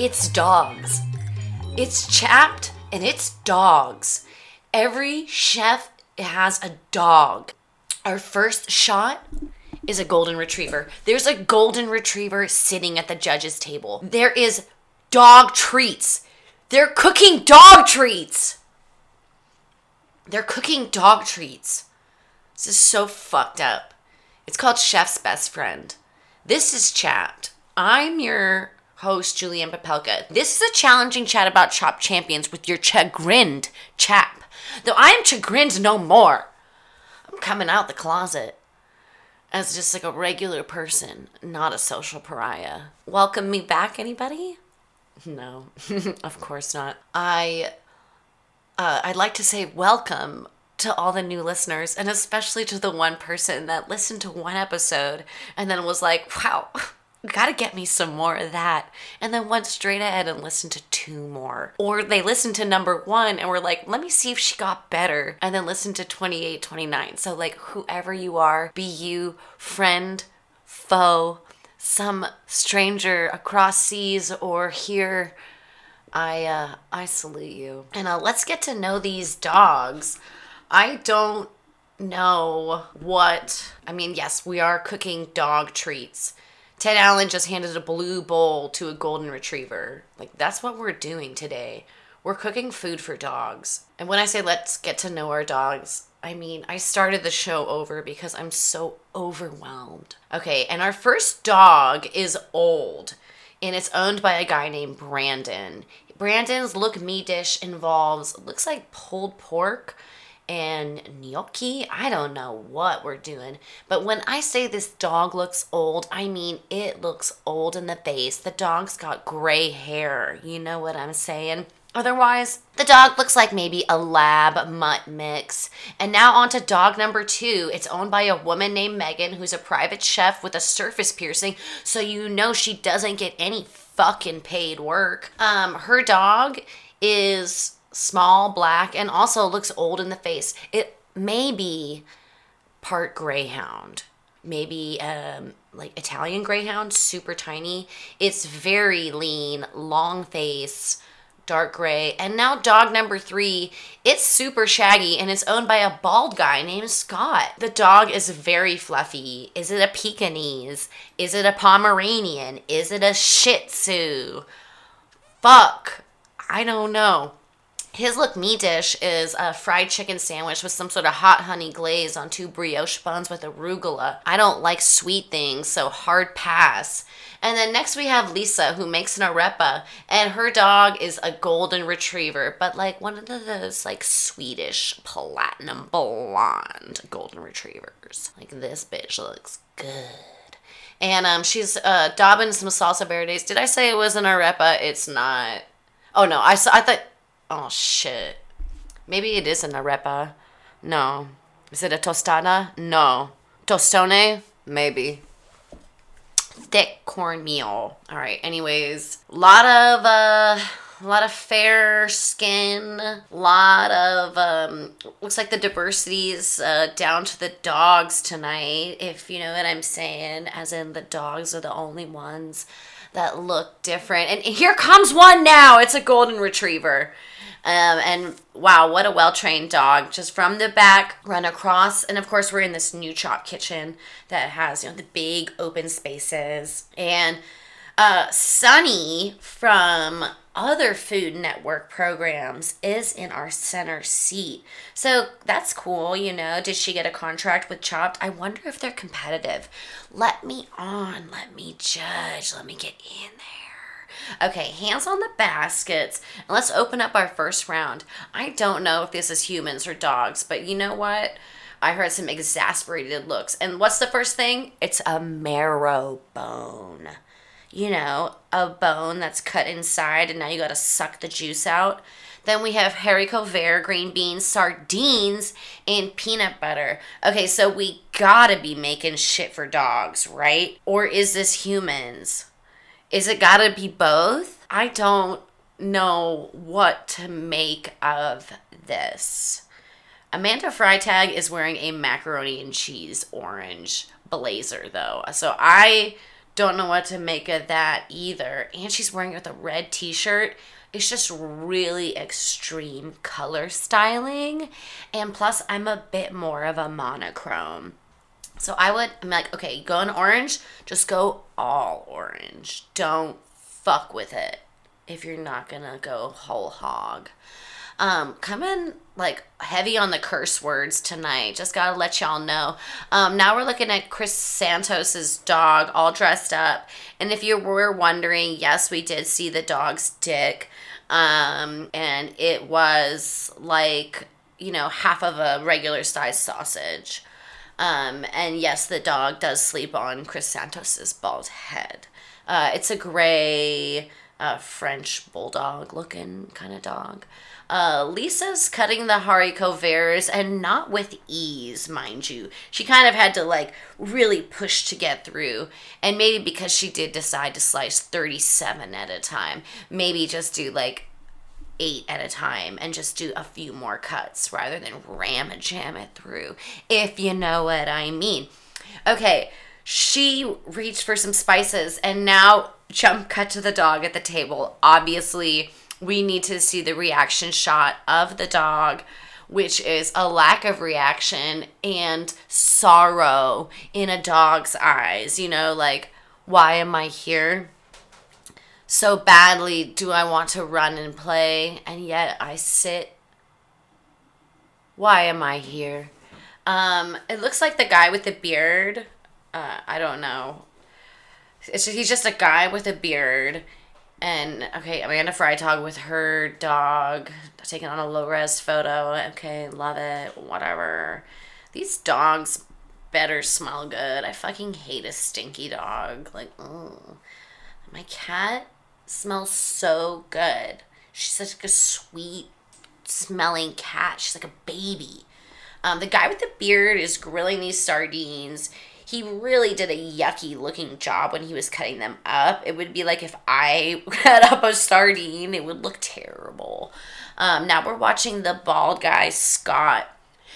It's dogs. It's chapped and it's dogs. Every chef has a dog. Our first shot is a golden retriever. There's a golden retriever sitting at the judge's table. There is dog treats. They're cooking dog treats. They're cooking dog treats. This is so fucked up. It's called Chef's Best Friend. This is Chapped. I'm your host, Julianne Papelka. This is a challenging chat about Chop Champions with your chagrined chap. Though I am chagrined no more. I'm coming out the closet as just like a regular person, not a social pariah. Welcome me back, anybody? No, of course not. I uh, I'd like to say welcome to all the new listeners, and especially to the one person that listened to one episode and then was like, wow, gotta get me some more of that. And then went straight ahead and listened to two more. Or they listened to number one and were like, let me see if she got better. And then listened to 28, 29. So, like, whoever you are, be you friend, foe, some stranger across seas or here. I uh, I salute you. And uh, let's get to know these dogs. I don't know what. I mean, yes, we are cooking dog treats. Ted Allen just handed a blue bowl to a golden retriever. Like, that's what we're doing today. We're cooking food for dogs. And when I say let's get to know our dogs, I mean, I started the show over because I'm so overwhelmed. Okay, and our first dog is old and it's owned by a guy named Brandon. Brandon's look me dish involves looks like pulled pork and gnocchi. I don't know what we're doing. But when I say this dog looks old, I mean it looks old in the face. The dog's got gray hair. You know what I'm saying? Otherwise, the dog looks like maybe a lab mutt mix. And now on to dog number two. It's owned by a woman named Megan, who's a private chef with a surface piercing, so you know she doesn't get any fucking paid work. Um, her dog is small, black, and also looks old in the face. It may be part greyhound maybe um, like Italian greyhound, super tiny. It's very lean, long face, dark gray. And now dog number three, it's super shaggy and it's owned by a bald guy named Scott. The dog is very fluffy. Is it a Pekingese? Is it a Pomeranian? Is it a Shih Tzu? Fuck. I don't know. His look me dish is a fried chicken sandwich with some sort of hot honey glaze on two brioche buns with arugula. I don't like sweet things, so hard pass. And then next we have Lisa, who makes an arepa, and her dog is a golden retriever, but like one of those like Swedish platinum blonde golden retrievers. Like this bitch looks good. And um, she's uh, daubing some salsa verdes. Did I say it was an arepa? It's not. Oh no, I, saw. I thought Oh shit. Maybe it is an arepa. No. Is it a tostada? No. Tostone? Maybe. Thick cornmeal. All right. Anyways, lot of uh a lot of fair skin, lot of um looks like the diversity is uh, down to the dogs tonight, if you know what I'm saying, as in the dogs are the only ones that look different. And here comes one now. It's a golden retriever. Um, and wow, what a well trained dog. Just from the back, run across. And of course, we're in this new chop kitchen that has, you know, the big open spaces. And uh, Sunny from other Food Network programs is in our center seat. So that's cool, you know. Did she get a contract with Chopped? I wonder if they're competitive. Let me on, let me judge, let me get in there. Okay, hands on the baskets. Let's open up our first round. I don't know if this is humans or dogs, but you know what? I heard some exasperated looks. And what's the first thing? It's a marrow bone. You know, a bone that's cut inside and now you gotta suck the juice out. Then we have haricot vert, green beans, sardines, and peanut butter. Okay, so we gotta be making shit for dogs, right? Or is this humans? Is it gotta be both? I don't know what to make of this. Amanda Freitag is wearing a macaroni and cheese orange blazer though. So I don't know what to make of that either. And she's wearing it with a red t-shirt. It's just really extreme color styling. And plus I'm a bit more of a monochrome. So I would I'm like, okay, go in orange, just go all orange. Don't fuck with it if you're not gonna go whole hog. Um, coming like heavy on the curse words tonight. Just gotta let y'all know. Um, now we're looking at Chris Santos's dog all dressed up. And if you were wondering, yes, we did see the dog's dick. Um, and it was like, you know, half of a regular sized sausage. Um, and yes, the dog does sleep on Chris Santos's bald head. Uh, it's a gray uh, French bulldog looking kind of dog. Uh, Lisa's cutting the haricot verts and not with ease, mind you. She kind of had to like really push to get through. And maybe because she did decide to slice 37 at a time, maybe just do like eight at a time and just do a few more cuts rather than ram and jam it through, if you know what I mean. Okay, she reached for some spices and now jump cut to the dog at the table. Obviously, we need to see the reaction shot of the dog, which is a lack of reaction and sorrow in a dog's eyes. You know, like, why am I here? So badly do I want to run and play, and yet I sit. Why am I here? Um, it looks like the guy with the beard. Uh, I don't know. It's he's just a guy with a beard and okay, Amanda Freitag with her dog taking on a low res photo. Okay, love it. Whatever. These dogs better smell good. I fucking hate a stinky dog. Like, oh, my cat smells so good. She's such a sweet smelling cat. She's like a baby. Um, the guy with the beard is grilling these sardines he really did a yucky looking job when he was cutting them up. It would be like if I cut up a sardine, it would look terrible. Um, now we're watching the bald guy, Scott,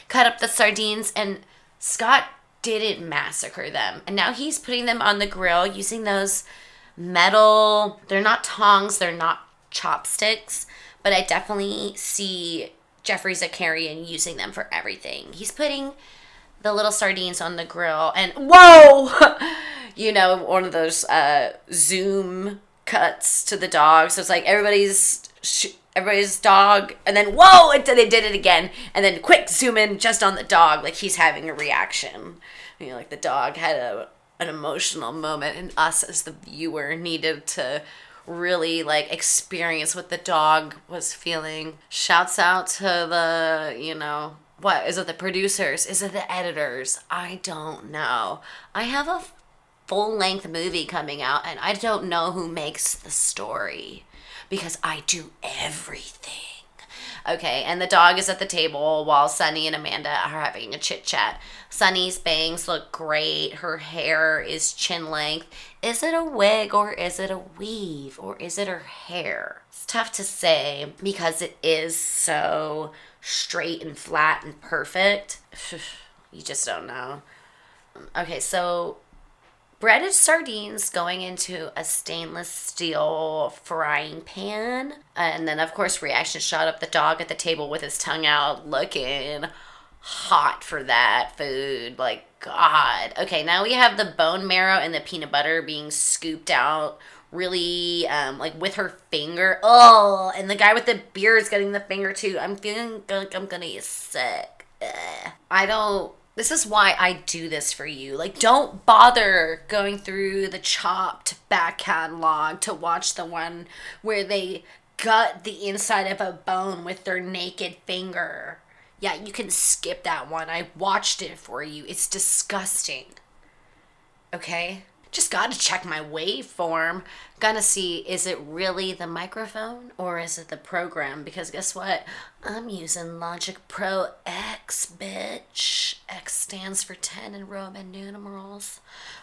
cut up the sardines, and Scott didn't massacre them. And now he's putting them on the grill using those metal, they're not tongs, they're not chopsticks, but I definitely see Geoffrey Zakarian using them for everything. He's putting the little sardines on the grill and whoa! You know one of those uh, zoom cuts to the dog. So it's like everybody's everybody's dog and then whoa! And they did it again. And then quick zoom in just on the dog. Like he's having a reaction. You know like the dog had a an emotional moment and us as the viewer needed to really like experience what the dog was feeling. Shouts out to the you know what is it the producers? Is it the editors? I don't know. I have a full length movie coming out and i don't know who makes the story because i do everything. Okay and the dog is at the table while sunny and amanda are having a chit chat sunny's bangs look great. Her hair is chin length. Is it a wig or is it a weave or is it her hair? It's tough to say because it is so straight and flat and perfect, you just don't know. Okay, so breaded sardines going into a stainless steel frying pan. And then, of course, reaction shot up the dog at the table with his tongue out, looking hot for that food. Like, God. Okay, now we have the bone marrow and the peanut butter being scooped out really um, like with her finger. Oh, and the guy with the beard is getting the finger too. I'm feeling like I'm gonna get sick. Ugh. I don't. This is why I do this for you. Like, don't bother going through the chopped back catalog to watch the one where they gut the inside of a bone with their naked finger. Yeah, you can skip that one. I watched it for you. It's disgusting. Okay? Just got to check my waveform. Gonna see is it really the microphone or is it the program? Because guess what? I'm using Logic Pro X, bitch. X stands for 10 in Roman numerals.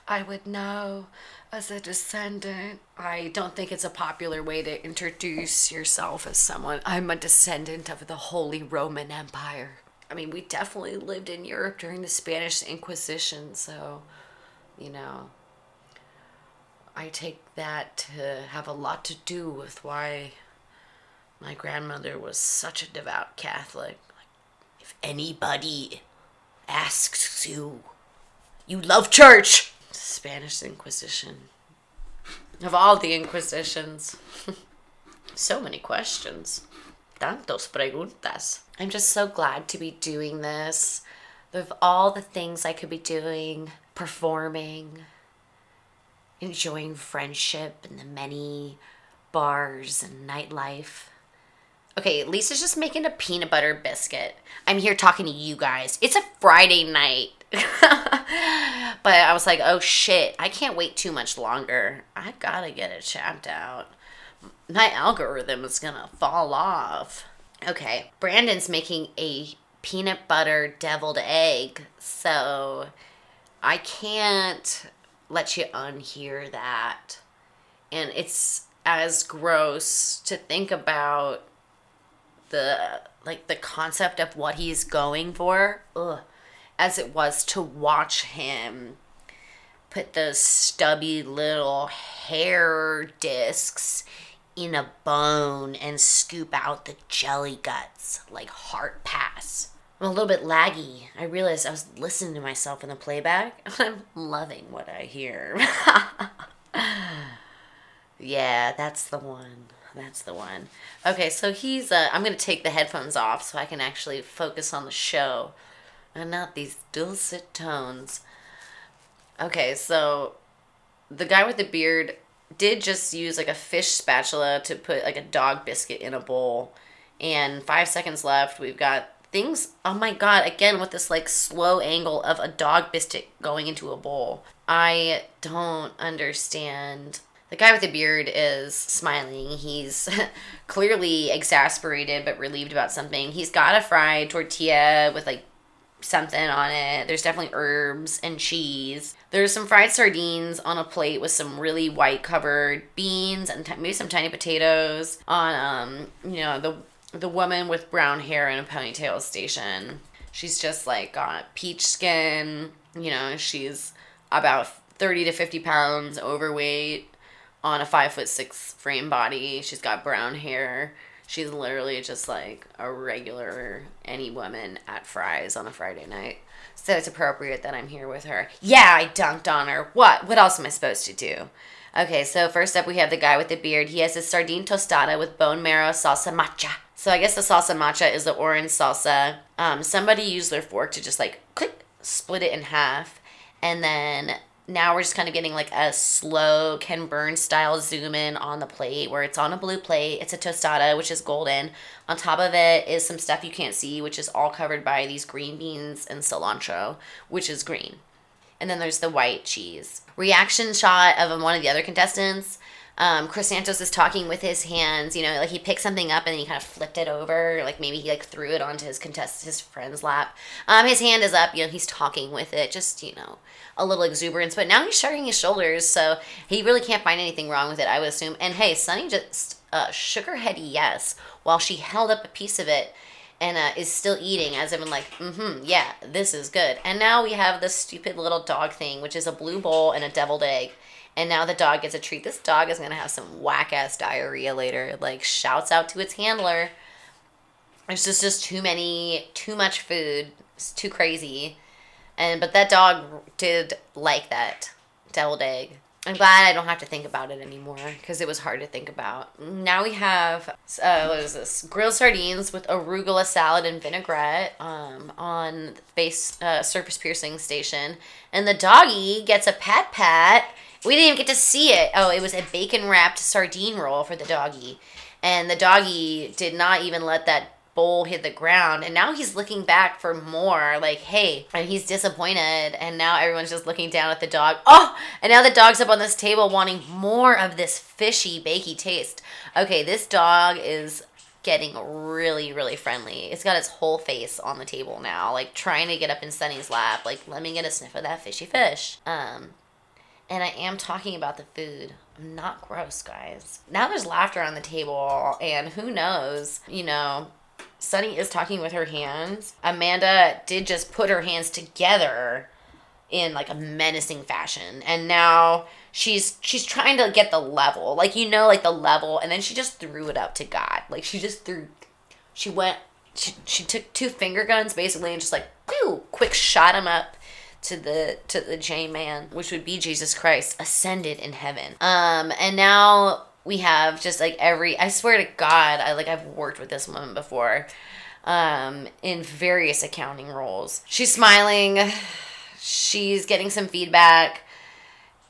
I would know as a descendant. I don't think it's a popular way to introduce yourself as someone. I'm a descendant of the Holy Roman Empire. I mean, we definitely lived in Europe during the Spanish Inquisition, so you know, I take that to have a lot to do with why my grandmother was such a devout Catholic. If anybody asks you, you love church. Spanish Inquisition. Of all the Inquisitions. so many questions. Tantos preguntas. I'm just so glad to be doing this. Of all the things I could be doing, performing, enjoying friendship and the many bars and nightlife. Okay, Lisa's just making a peanut butter biscuit. I'm here talking to you guys. It's a Friday night. but I was like, oh shit, I can't wait too much longer. I gotta get it chapped out. My algorithm is gonna fall off. Okay, Brandon's making a peanut butter deviled egg, so I can't let you unhear that. And it's as gross to think about the like the concept of what he's going for ugh, as it was to watch him put those stubby little hair discs in a bone and scoop out the jelly guts like heart pass. I'm a little bit laggy. I realized I was listening to myself in the playback. I'm loving what I hear. yeah, that's the one. That's the one. Okay, so he's. Uh, I'm gonna take the headphones off so I can actually focus on the show, and not these dulcet tones. Okay, so the guy with the beard did just use like a fish spatula to put like a dog biscuit in a bowl, and five seconds left. We've got things. Oh my god! Again with this like slow angle of a dog biscuit going into a bowl. I don't understand the guy with the beard is smiling. He's clearly exasperated but relieved about something. He's got a fried tortilla with like something on it. There's definitely herbs and cheese. There's some fried sardines on a plate with some really white covered beans and t- maybe some tiny potatoes on um you know the the woman with brown hair and a ponytail station. She's just like got peach skin. You know, she's about 30 to 50 pounds overweight on a five foot six frame body. She's got brown hair. She's literally just like a regular any woman at Fry's on a Friday night. So it's appropriate that I'm here with her. Yeah, I dunked on her. What? What else am I supposed to do? Okay, so first up we have the guy with the beard. He has a sardine tostada with bone marrow salsa macha. So I guess the salsa macha is the orange salsa. Um, somebody used their fork to just like click, split it in half, and then now we're just kind of getting like a slow Ken Burns style zoom in on the plate where it's on a blue plate. It's a tostada, which is golden. On top of it is some stuff you can't see, which is all covered by these green beans and cilantro, which is green. And then there's the white cheese. Reaction shot of one of the other contestants um, Chris Santos is talking with his hands. You know, like he picked something up and then he kind of flipped it over. Like maybe he like threw it onto his contest his friend's lap. Um, his hand is up. You know, he's talking with it. Just you know, a little exuberance. But now he's shrugging his shoulders, so he really can't find anything wrong with it. I would assume. And hey, Sunny just uh, shook her head yes while she held up a piece of it and uh, is still eating as if I'm like, mm-hmm, yeah, this is good. And now we have this stupid little dog thing, which is a blue bowl and a deviled egg and now the dog gets a treat. This dog is gonna have some whack ass diarrhea later. Like shouts out to its handler. It's just just too many, too much food. It's too crazy. And but that dog did like that deviled egg. I'm glad I don't have to think about it anymore because it was hard to think about. Now we have uh, what is this? Grilled sardines with arugula salad and vinaigrette um, on base uh, surface piercing station, and the doggy gets a pat pat we didn't even get to see it. Oh, it was a bacon wrapped sardine roll for the doggy. And the doggy did not even let that bowl hit the ground. And now he's looking back for more. Like hey and he's disappointed. And now everyone's just looking down at the dog. Oh and now the dog's up on this table wanting more of this fishy bakey taste. Okay this dog is getting really really friendly. It's got its whole face on the table now like trying to get up in sunny's lap. Like let me get a sniff of that fishy fish. Um and I am talking about the food. I'm not gross, guys. Now there's laughter on the table, and who knows, you know, Sunny is talking with her hands. Amanda did just put her hands together in like a menacing fashion. And now she's she's trying to get the level. Like you know like the level and then she just threw it up to God. Like she just threw she went she, she took two finger guns basically and just like whew, quick shot him up to the to the J man, which would be Jesus Christ ascended in heaven. Um and now we have just like every I swear to God, I like I've worked with this woman before um in various accounting roles. She's smiling she's getting some feedback.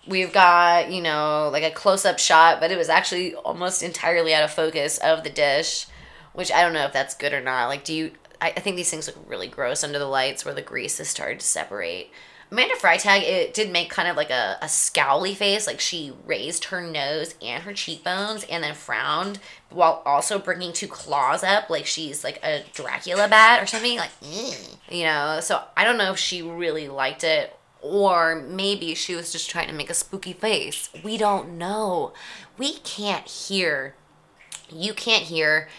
We've got, you know, like a close up shot, but it was actually almost entirely out of focus of the dish, which I don't know if that's good or not. Like, do you, I, I think these things look really gross under the lights where the grease has started to separate. Amanda Freitag, it did make kind of like a, a scowly face. Like she raised her nose and her cheekbones and then frowned while also bringing two claws up like she's like a Dracula bat or something. Like, mm, you know, so I don't know if she really liked it or maybe she was just trying to make a spooky face. We don't know. We can't hear. You can't hear.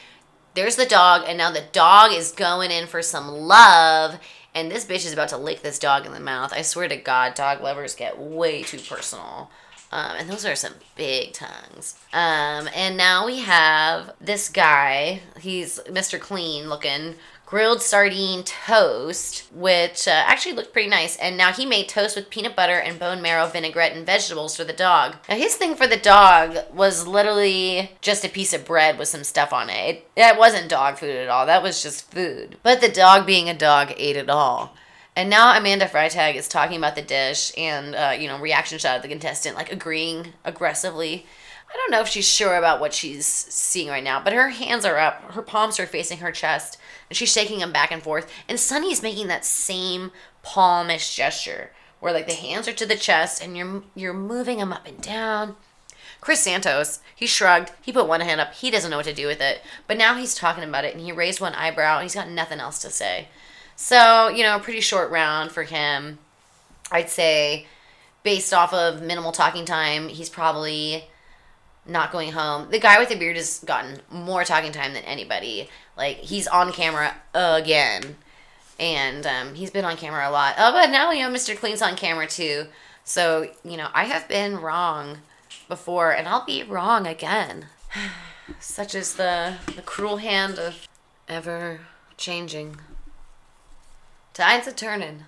There's the dog, and now the dog is going in for some love and this bitch is about to lick this dog in the mouth. I swear to God, dog lovers get way too personal. Um, and those are some big tongues. Um, and now we have this guy. He's Mr. Clean looking, grilled sardine toast, which uh, actually looked pretty nice. And now he made toast with peanut butter and bone marrow vinaigrette and vegetables for the dog. Now his thing for the dog was literally just a piece of bread with some stuff on it. It, it wasn't dog food at all. That was just food. But the dog, being a dog, ate it all. And now Amanda Freitag is talking about the dish and, uh, you know, reaction shot of the contestant, like agreeing aggressively. I don't know if she's sure about what she's seeing right now, but her hands are up, her palms are facing her chest, and she's shaking them back and forth. And Sunny's making that same palmish gesture where like the hands are to the chest and you're you're moving them up and down. Chris Santos, he shrugged. He put one hand up. He doesn't know what to do with it. But now he's talking about it and he raised one eyebrow and he's got nothing else to say. So, you know, a pretty short round for him. I'd say based off of minimal talking time, he's probably not going home. The guy with the beard has gotten more talking time than anybody. Like he's on camera again, and um, he's been on camera a lot. Oh, but now you know Mr. Clean's on camera too. So you know I have been wrong before, and I'll be wrong again. Such is the the cruel hand of ever changing. Tides a turning.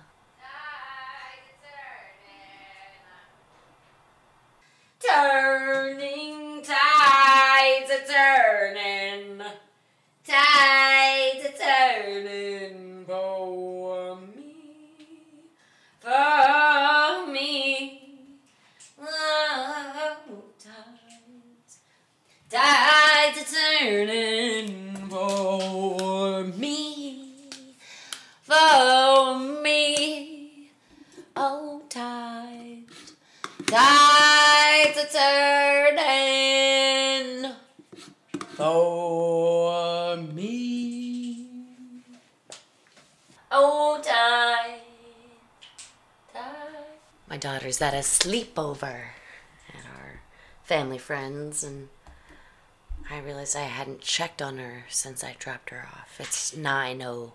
Turning tides a turning. Tides a turning My daughter's at a sleepover at our family friends, and I realized I hadn't checked on her since I dropped her off. It's 9.07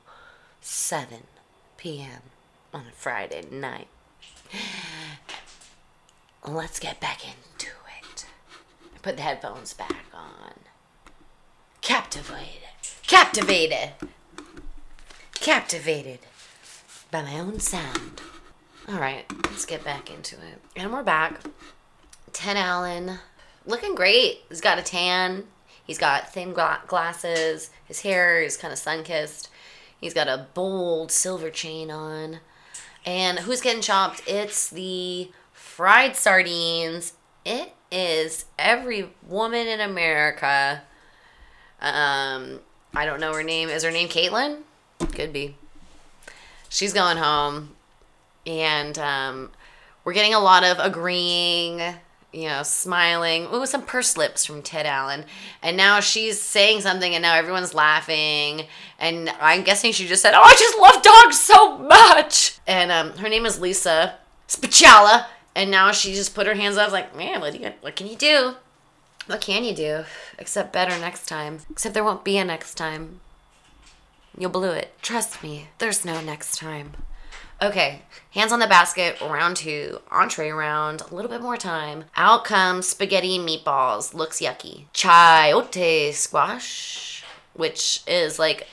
p.m. on a Friday night. Let's get back into it. Put the headphones back on. Captivated. Captivated. Captivated by my own sound. All right, let's get back into it. And we're back. Ted Allen, looking great. He's got a tan. He's got thin gla- glasses. His hair is kind of sun kissed. He's got a bold silver chain on. And who's getting chopped? It's the fried sardines. It is every woman in America. Um, I don't know her name. Is her name Caitlin? Could be. She's going home, and um, we're getting a lot of agreeing, you know, smiling. Ooh, some purse lips from Ted Allen, and now she's saying something, and now everyone's laughing. And I'm guessing she just said, "Oh, I just love dogs so much." And um, her name is Lisa Spicciala, and now she just put her hands up, like, "Man, what you, what can you do?" What can you do? Except better next time. Except there won't be a next time. You'll blew it. Trust me, there's no next time. Okay, hands on the basket, round two, entree round, a little bit more time. Out comes spaghetti meatballs. Looks yucky. Chayote squash, which is like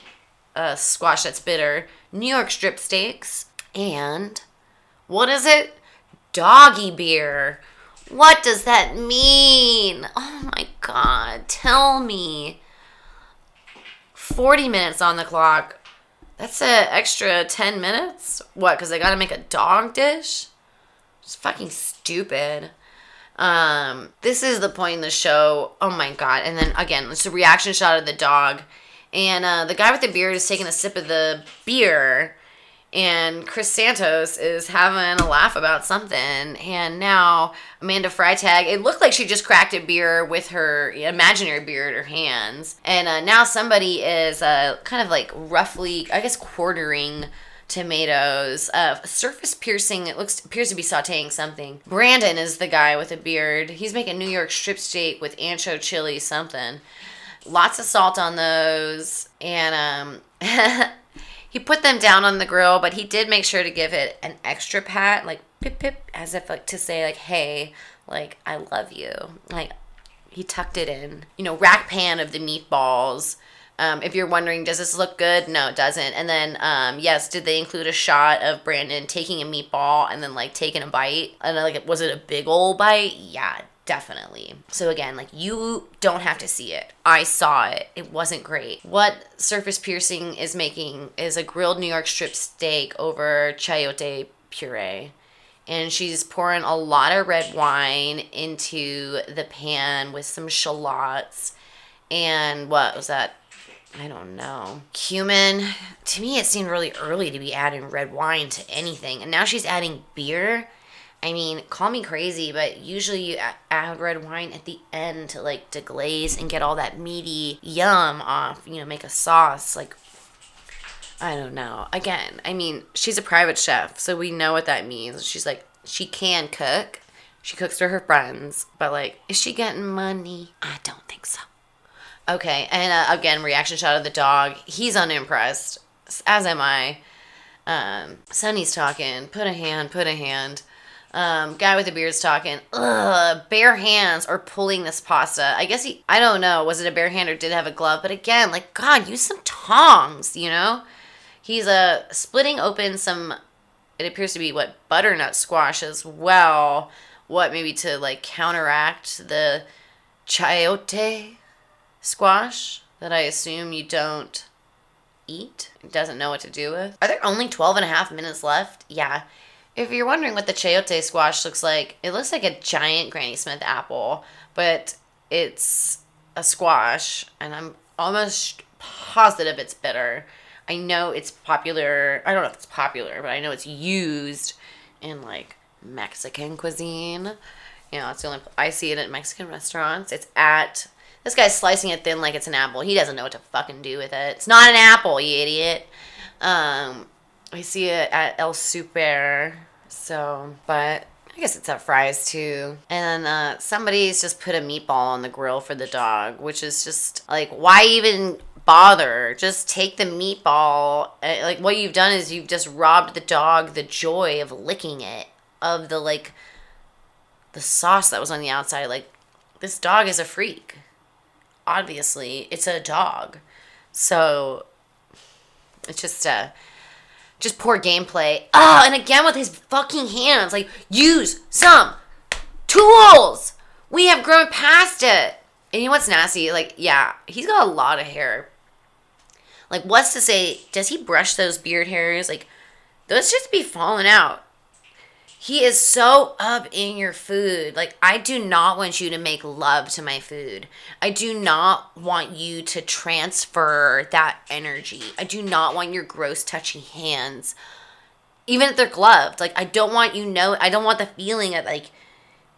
a squash that's bitter. New York strip steaks. And what is it? Doggy beer. What does that mean? Oh my god, tell me. 40 minutes on the clock. That's an extra 10 minutes? What, because they got to make a dog dish? It's fucking stupid. Um, this is the point in the show. Oh my god. And then again, it's a reaction shot of the dog. And uh, the guy with the beard is taking a sip of the beer and Chris Santos is having a laugh about something. And now Amanda Freitag, it looked like she just cracked a beer with her imaginary beer in her hands. And uh, now somebody is uh, kind of like roughly, I guess, quartering tomatoes. Uh, surface piercing. It looks appears to be sautéing something. Brandon is the guy with a beard. He's making New York strip steak with ancho chili something. Lots of salt on those, and um, he put them down on the grill, but he did make sure to give it an extra pat, like pip pip, as if like to say like, hey, like I love you. Like he tucked it in. You know, rack pan of the meatballs. Um, if you're wondering, does this look good? No, it doesn't. And then, um, yes, did they include a shot of Brandon taking a meatball and then like taking a bite? And like, was it a big old bite? Yeah, definitely. So again, like you don't have to see it. I saw it. It wasn't great. What Surface Piercing is making is a grilled New York strip steak over chayote puree. And she's pouring a lot of red wine into the pan with some shallots and what was that? I don't know. Cumin. To me, it seemed really early to be adding red wine to anything. And now she's adding beer I mean, call me crazy, but usually you add red wine at the end to like deglaze and get all that meaty yum off, you know, make a sauce. Like, I don't know. Again, I mean, she's a private chef, so we know what that means. She's like, she can cook. She cooks for her friends, but like, is she getting money? I don't think so. Okay, and uh, again, reaction shot of the dog. He's unimpressed, as am I. Um, Sunny's talking. Put a hand, put a hand. Um, guy with the beard's talking. Ugh, bare hands are pulling this pasta. I guess he, I don't know, was it a bare hand or did have a glove? But again, like, God, use some tongs, you know? He's uh, splitting open some, it appears to be what, butternut squash as well. What, maybe to like counteract the chayote squash that I assume you don't eat? Doesn't know what to do with. Are there only 12 and a half minutes left? Yeah. If you're wondering what the chayote squash looks like, it looks like a giant Granny Smith apple, but it's a squash, and I'm almost positive it's bitter. I know it's popular. I don't know if it's popular, but I know it's used in like Mexican cuisine. You know, it's the only I see it at Mexican restaurants. It's at this guy's slicing it thin like it's an apple. He doesn't know what to fucking do with it. It's not an apple, you idiot. Um, I see it at El Super so, but I guess it's at Fry's too. And uh, somebody's just put a meatball on the grill for the dog, which is just like, why even bother? Just take the meatball. Uh, like, what you've done is you've just robbed the dog the joy of licking it, of the like, the sauce that was on the outside. Like, this dog is a freak. Obviously, it's a dog. So, it's just a. Uh, just poor gameplay. Ah, and again with his fucking hands. Like, use some tools. We have grown past it. And you know what's nasty? Like, yeah, he's got a lot of hair. Like, what's to say? Does he brush those beard hairs? Like, those just be falling out. He is so up in your food. Like, I do not want you to make love to my food. I do not want you to transfer that energy. I do not want your gross, touchy hands, even if they're gloved. Like, I don't want you know, I don't want the feeling of like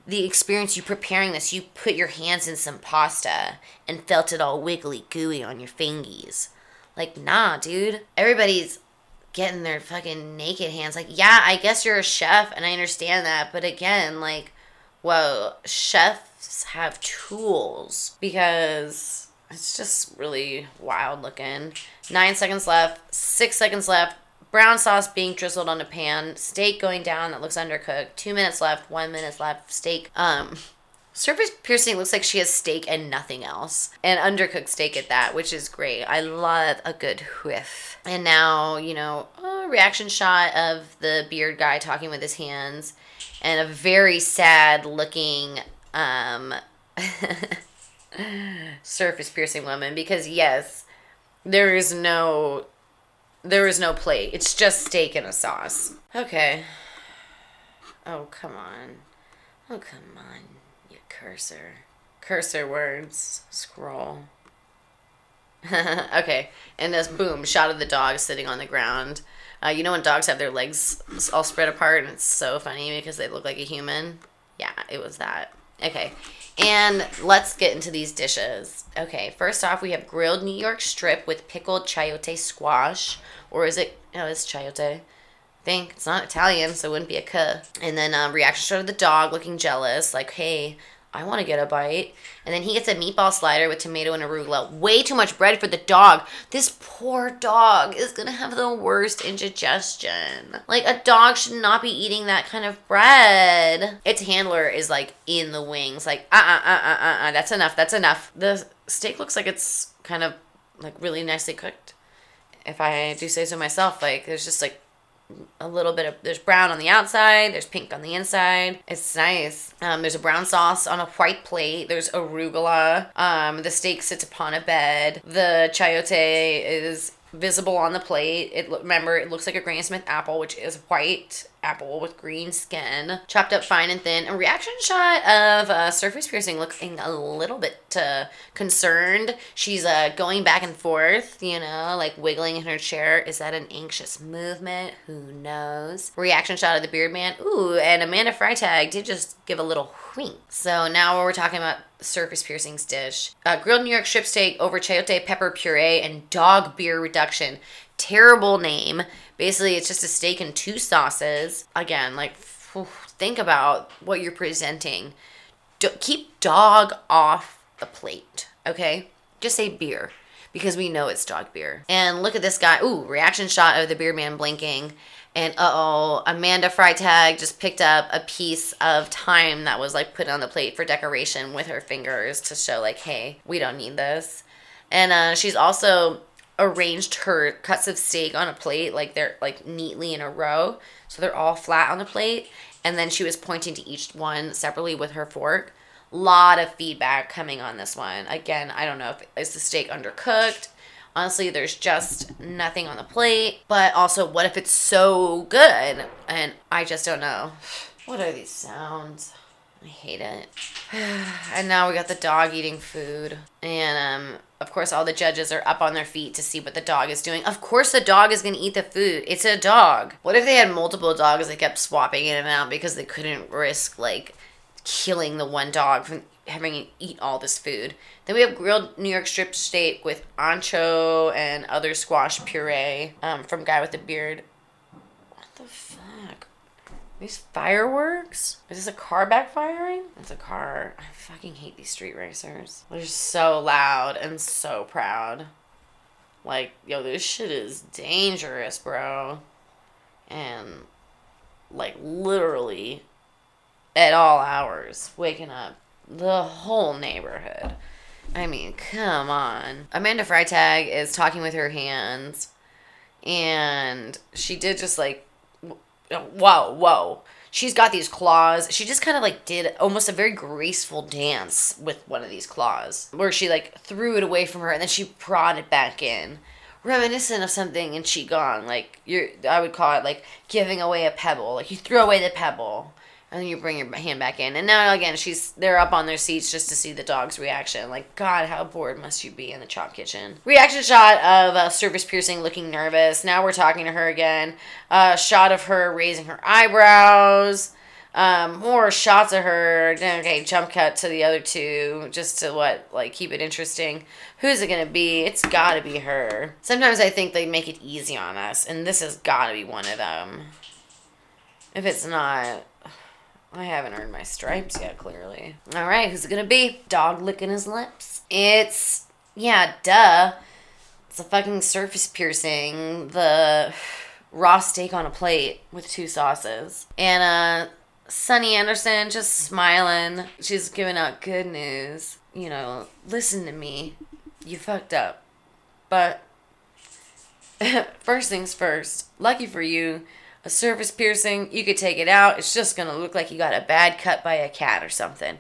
the experience you preparing this. You put your hands in some pasta and felt it all wiggly, gooey on your fingies. Like, nah, dude. Everybody's getting their fucking naked hands. Like, yeah, I guess you're a chef and I understand that, but again, like, whoa, chefs have tools because it's just really wild looking. Nine seconds left, six seconds left. brown sauce being drizzled on a pan, steak going down that looks undercooked. Two minutes left, one minute left. Steak. Um, surface piercing looks like she has steak and nothing else, and undercooked steak at that, which is great. I love a good whiff. And now you know a reaction shot of the beard guy talking with his hands, and a very sad looking um. surface piercing woman because yes there is no there is no plate. It's just steak and a sauce. Okay. Oh, come on. Oh, come on, cursor. Cursor words. Scroll. okay. And this boom, shot of the dog sitting on the ground. Uh, you know when dogs have their legs all spread apart and it's so funny because they look like a human? Yeah, it was that. Okay. And let's get into these dishes. Okay, first off, we have grilled New York strip with pickled chayote squash. Or is it? No, it's chayote. I think it's not Italian, so it wouldn't be a k. And then um, reaction shot of the dog looking jealous, like, hey, I want to get a bite. And then he gets a meatball slider with tomato and arugula. Way too much bread for the dog. This poor dog is going to have the worst indigestion. Like, a dog should not be eating that kind of bread. Its handler is like in the wings, like, uh uh uh uh uh, uh that's enough, that's enough. The steak looks like it's kind of like really nicely cooked. If I do say so myself, like, there's just like a little bit of there's brown on the outside there's pink on the inside. It's nice. Um, there's a brown sauce on a white plate. There's arugula. Um, the steak sits upon a bed. The chayote is visible on the plate. It remember it looks like a Granny Smith apple, which is white apple with green skin, chopped up fine and thin. A reaction shot of uh, surface piercing looking a little bit uh, concerned. She's uh, going back and forth, you know, like wiggling in her chair. Is that an anxious movement? Who knows? Reaction shot of the beard man. Ooh, and Amanda Freitag did just give a little wink. So now we're talking about surface piercings dish. Uh, grilled New York strip steak over chayote pepper puree and dog beer reduction. Terrible name. Basically, it's just a steak and two sauces. Again, like, think about what you're presenting. Do- keep dog off the plate, okay? Just say beer because we know it's dog beer. And look at this guy. Ooh, reaction shot of the beer man blinking. And uh oh, Amanda Freitag just picked up a piece of thyme that was like put on the plate for decoration with her fingers to show, like, hey, we don't need this. And uh, she's also arranged her cuts of steak on a plate, like they're like neatly in a row. So they're all flat on the plate. And then she was pointing to each one separately with her fork. Lot of feedback coming on this one. Again, I don't know if is the steak undercooked honestly there's just nothing on the plate but also what if it's so good and i just don't know what are these sounds i hate it and now we got the dog eating food and um of course all the judges are up on their feet to see what the dog is doing of course the dog is going to eat the food it's a dog what if they had multiple dogs that kept swapping in and out because they couldn't risk like killing the one dog from having to eat all this food. Then we have grilled New York strip steak with ancho and other squash puree um, from Guy with the Beard. These fireworks? Is this a car backfiring? It's a car. I fucking hate these street racers. They're so loud and so proud. Like, yo, this shit is dangerous, bro. And, like, literally at all hours waking up the whole neighborhood. I mean, come on. Amanda Freitag is talking with her hands, and she did just like, whoa, whoa. She's got these claws. She just kind of like did almost a very graceful dance with one of these claws, where she like threw it away from her and then she prodded it back in, reminiscent of something in Qigong. Like you're, I would call it like giving away a pebble. Like you throw away the pebble and you bring your hand back in. And now again, she's they're up on their seats just to see the dog's reaction. Like, God, how bored must you be in the chop kitchen? Reaction shot of uh, Surface Piercing looking nervous. Now we're talking to her again. Uh, shot of her raising her eyebrows. Um, more shots of her. Okay, jump cut to the other two, just to what, like, keep it interesting. Who's it gonna be? It's gotta be her. Sometimes I think they make it easy on us, and this has gotta be one of them. If it's not, I haven't earned my stripes yet, clearly. All right, who's it gonna be? Dog licking his lips. It's, yeah, duh. It's a fucking surface piercing. The raw steak on a plate with two sauces. And uh Sunny Anderson just smiling. She's giving out good news. You know, listen to me. You fucked up. But first things first, lucky for you, a surface piercing, you could take it out. It's just gonna look like you got a bad cut by a cat or something.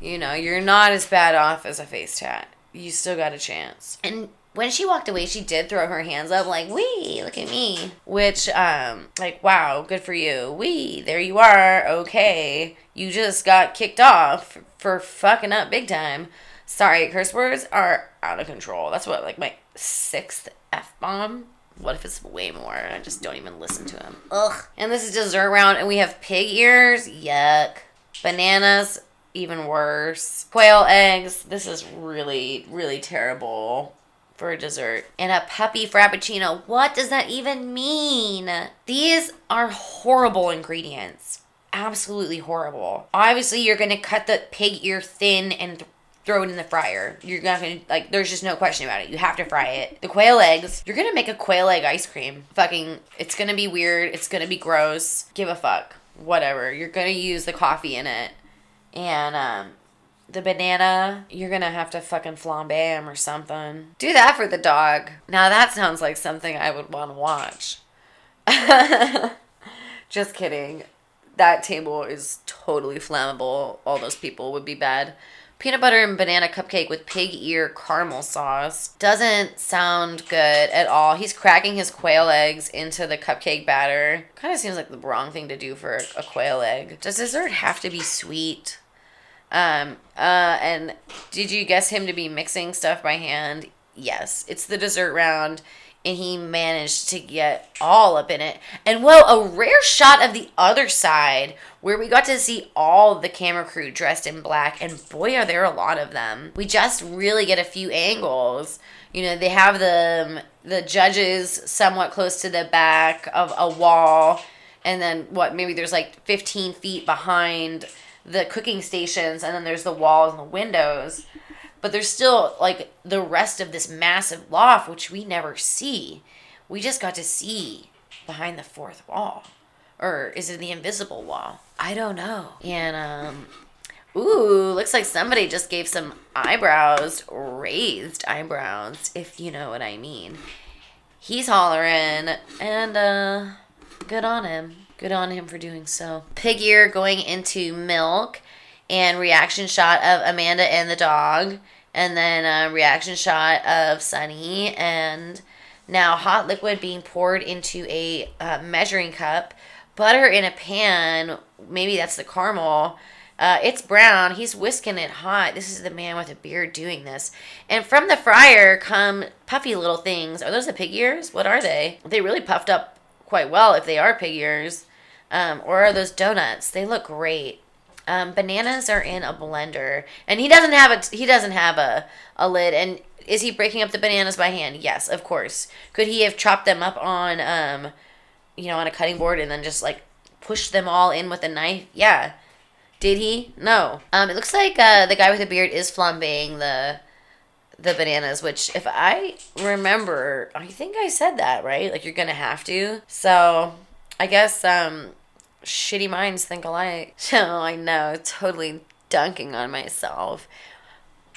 You know, you're not as bad off as a face tat. You still got a chance. And when she walked away, she did throw her hands up like, "Wee, look at me." Which, um, like, wow, good for you. Wee, there you are. Okay, you just got kicked off for fucking up big time. Sorry, curse words are out of control. That's what like my sixth f bomb. What if it's way more? I just don't even listen to him. Ugh. And this is dessert round, and we have pig ears. Yuck. Bananas. Even worse. Quail eggs. This is really, really terrible for a dessert. And a puppy frappuccino. What does that even mean? These are horrible ingredients. Absolutely horrible. Obviously, you're to cut the pig ear thin and throw it in the fryer. You're not gonna like. There's just no question about it. You have to fry it. The quail eggs. You're gonna make a quail egg ice cream. Fucking. It's gonna be weird. It's gonna be gross. Give a fuck. Whatever. You're gonna use the coffee in it, and um, the banana. You're gonna have to fucking flambe them or something. Do that for the dog. Now that sounds like something I would want to watch. just kidding. That table is totally flammable. All those people would be bad peanut butter and banana cupcake with pig ear caramel sauce. Doesn't sound good at all. He's cracking his quail eggs into the cupcake batter. Kind of seems like the wrong thing to do for a quail egg. Does dessert have to be sweet? Um, uh, and did you guess him to be mixing stuff by hand? Yes, it's the dessert round and he managed to get all up in it. And well, a rare shot of the other side where we got to see all the camera crew dressed in black, and boy, are there a lot of them. We just really get a few angles. You know, they have the um, the judges somewhat close to the back of a wall, and then what? Maybe there's like 15 feet behind the cooking stations, and then there's the walls and the windows but there's still like the rest of this massive loft which we never see. We just got to see behind the fourth wall. Or is it the invisible wall? I don't know. And um ooh looks like somebody just gave some eyebrows raised eyebrows if you know what i mean. He's hollering and uh good on him. Good on him for doing so. Pig ear going into milk and reaction shot of Amanda and the dog, and then a reaction shot of Sunny, and now hot liquid being poured into a uh, measuring cup, butter in a pan. Maybe that's the caramel. Uh, it's brown. He's whisking it hot. This is the man with a beard doing this. And from the fryer come puffy little things. Are those the pig ears? What are they? They really puffed up quite well if they are pig ears. Um, or are those donuts? They look great. Um, bananas are in a blender, and he doesn't have a he doesn't have a a lid. And is he breaking up the bananas by hand? Yes, of course. Could he have chopped them up on um, you know, on a cutting board and then just like pushed them all in with a knife? Yeah. Did he? No. Um, it looks like uh, the guy with the beard is flambeing the the bananas, which if I remember, I think I said that right. Like you're gonna have to. So I guess um, shitty minds think alike. So I know, totally dunking on myself.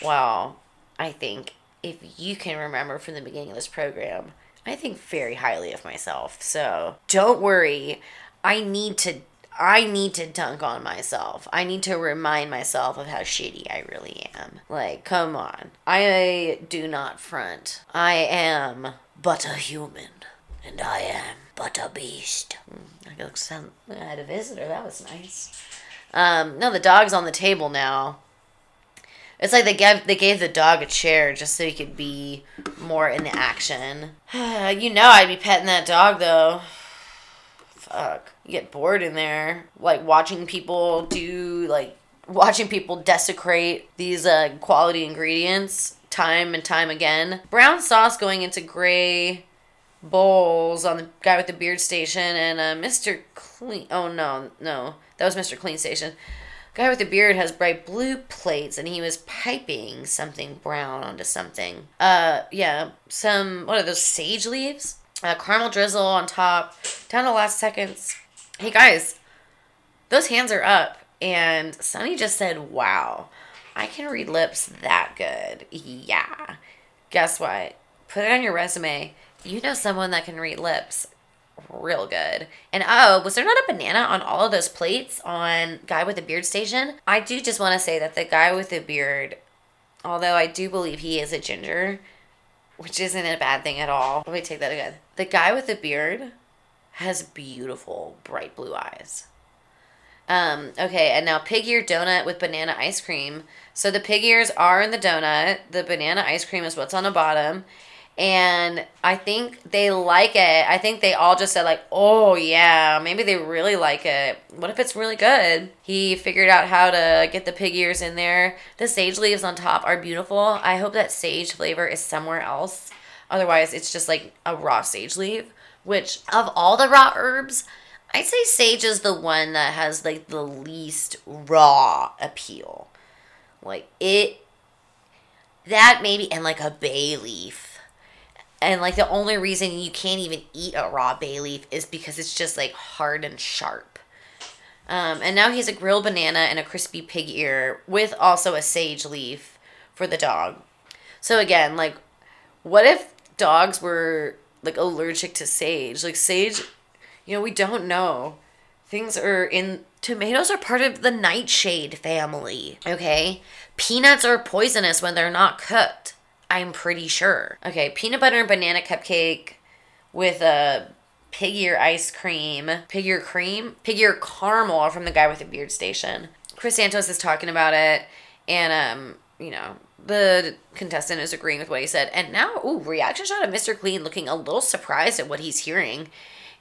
Well, I think if you can remember from the beginning of this program, I think very highly of myself. So don't worry. I need to I need to dunk on myself. I need to remind myself of how shitty I really am. Like, come on. I do not front. I am but a human. And I am but a beast. Mm. I. I had a visitor. That was nice. Um, no, the dog's on the table now. It's like they gave they gave the dog a chair just so he could be more in the action. you know, I'd be petting that dog though. Fuck, you get bored in there, like watching people do like watching people desecrate these uh, quality ingredients time and time again. Brown sauce going into gray bowls on the guy with the beard station and uh, Mr. Clean. Oh no, no, that was Mr. Clean station. Guy with the beard has bright blue plates and he was piping something brown onto something. Uh, yeah, some what are those sage leaves? A caramel drizzle on top, down to last seconds. Hey guys, those hands are up. And Sunny just said, wow, I can read lips that good. Yeah. Guess what? Put it on your resume. You know someone that can read lips real good. And oh, was there not a banana on all of those plates on Guy with the Beard Station? I do just want to say that the guy with the beard, although I do believe he is a ginger, which isn't a bad thing at all. Let me take that again. The guy with the beard has beautiful bright blue eyes. Um, okay, and now pig ear donut with banana ice cream. So the pig ears are in the donut. The banana ice cream is what's on the bottom and I think they like it. I think they all just said like, "Oh yeah, maybe they really like it. What if it's really good?" He figured out how to get the pig ears in there. The sage leaves on top are beautiful. I hope that sage flavor is somewhere else. Otherwise, it's just like a raw sage leaf, which of all the raw herbs, I'd say sage is the one that has like the least raw appeal. Like it that maybe and like a bay leaf and like the only reason you can't even eat a raw bay leaf is because it's just like hard and sharp. Um, and now he has a grilled banana and a crispy pig ear with also a sage leaf for the dog. So again, like, what if dogs were like allergic to sage? Like sage, you know, we don't know. Things are in tomatoes are part of the nightshade family. Okay, peanuts are poisonous when they're not cooked. I'm pretty sure. Okay, peanut butter and banana cupcake with a pig ear ice cream, pig ear cream, pig ear caramel from the guy with the beard station. Chris Santos is talking about it, and um, you know, the contestant is agreeing with what he said. And now, ooh, reaction shot of Mr. Clean looking a little surprised at what he's hearing.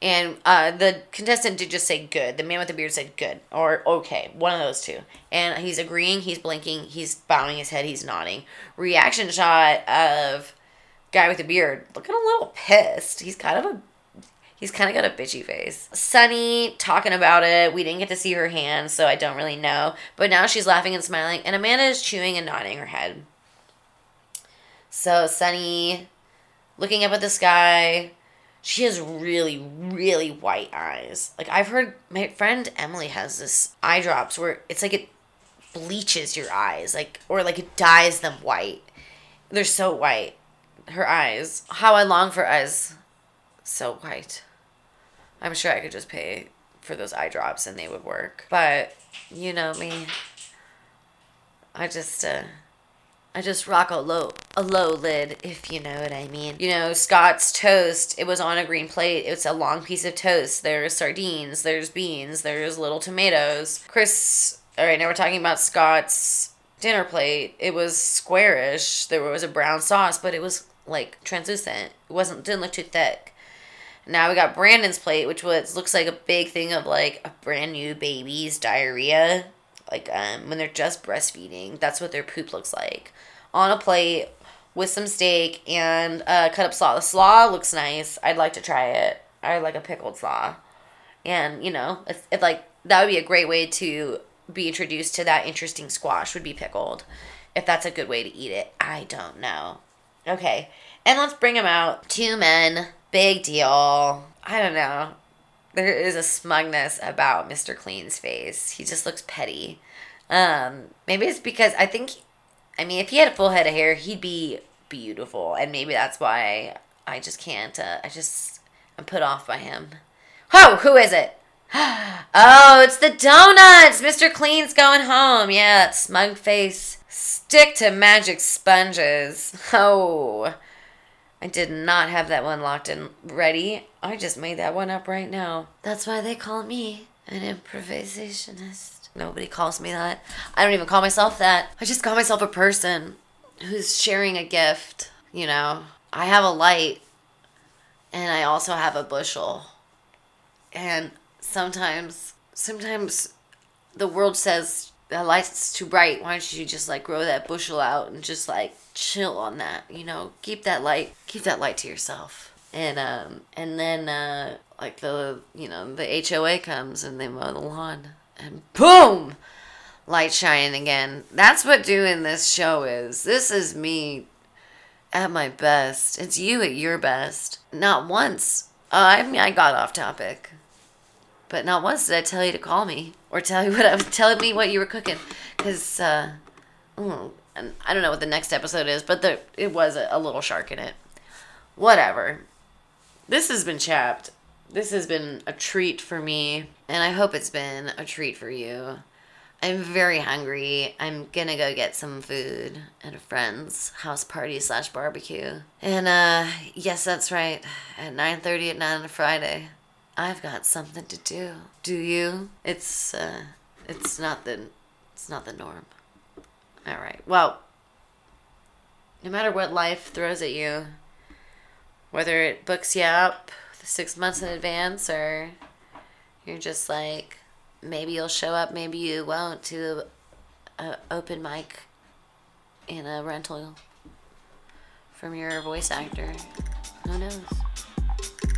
And uh, the contestant did just say good. The man with the beard said good or okay, one of those two. And he's agreeing, he's blinking, he's bowing his head, he's nodding. Reaction shot of guy with the beard looking a little pissed. He's kind of a he's kind of got a bitchy face. Sunny talking about it. We didn't get to see her hand, so I don't really know. But now she's laughing and smiling, and Amanda is chewing and nodding her head. So Sunny looking up at the sky she has really, really white eyes. Like I've heard my friend Emily has this eye drops where it's like it bleaches your eyes, like or like it dyes them white. They're so white. Her eyes. How I long for eyes so white. I'm sure I could just pay for those eye drops and they would work. But you know me. I just uh I just rock a low a low lid, if you know what I mean. You know, Scott's toast, it was on a green plate. It's a long piece of toast. There's sardines, there's beans, there's little tomatoes. Chris Alright, now we're talking about Scott's dinner plate. It was squarish. There was a brown sauce, but it was like translucent. It wasn't didn't look too thick. Now we got Brandon's plate, which was looks like a big thing of like a brand new baby's diarrhea like um, when they're just breastfeeding. That's what their poop looks like on a plate with some steak and uh, cut up slaw. The slaw looks nice. I'd like to try it. I like a pickled slaw, and you know, if, if like that would be a great way to be introduced to that interesting squash would be pickled. If that's a good way to eat it, I don't know. Okay, and let's bring them out. Two men, big deal. I don't know there is a smugness about Mr. Clean's face. He just looks petty. Um, maybe it's because I think, I mean, if he had a full head of hair, he'd be beautiful, and maybe that's why I just can't. Uh, I just I'm put off by him. Oh, who is it? Oh, it's the donuts. Mr. Clean's going home. Yeah, smug face. Stick to magic sponges. Oh. I did not have that one locked and ready. I just made that one up right now. That's why they call me an improvisationist. Nobody calls me that. I don't even call myself that. I just call myself a person who's sharing a gift. You know, I have a light and I also have a bushel. And sometimes, sometimes the world says the light's too bright. Why don't you just like grow that bushel out and just like chill on that, you know, keep that light, keep that light to yourself. And um and then uh like the you know, the HOA comes and they mow the lawn and boom, light shining again. That's what doing this show is. This is me at my best. It's you at your best. Not once. Uh, I mean, I got off topic, but not once did I tell you to call me or tell you what I was telling me what you were cooking, because uh, and I don't know what the next episode is, but the it was a, a little shark in it. Whatever. This has been chapped. This has been a treat for me, and I hope it's been a treat for you. I'm very hungry. I'm gonna go get some food at a friend's house party slash barbecue. And uh yes, that's right. At 9:30 at night on a Friday, I've got something to do. Do you? It's uh it's not the it's not the norm. All right. Well, no matter what life throws at you, whether it books you up 6 months in advance or you're just like maybe you'll show up, maybe you won't to a open mic in a rental from your voice actor. Who knows?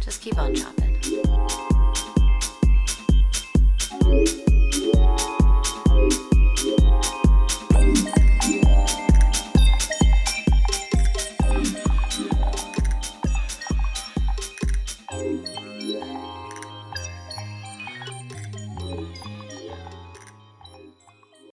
Just keep on chopping.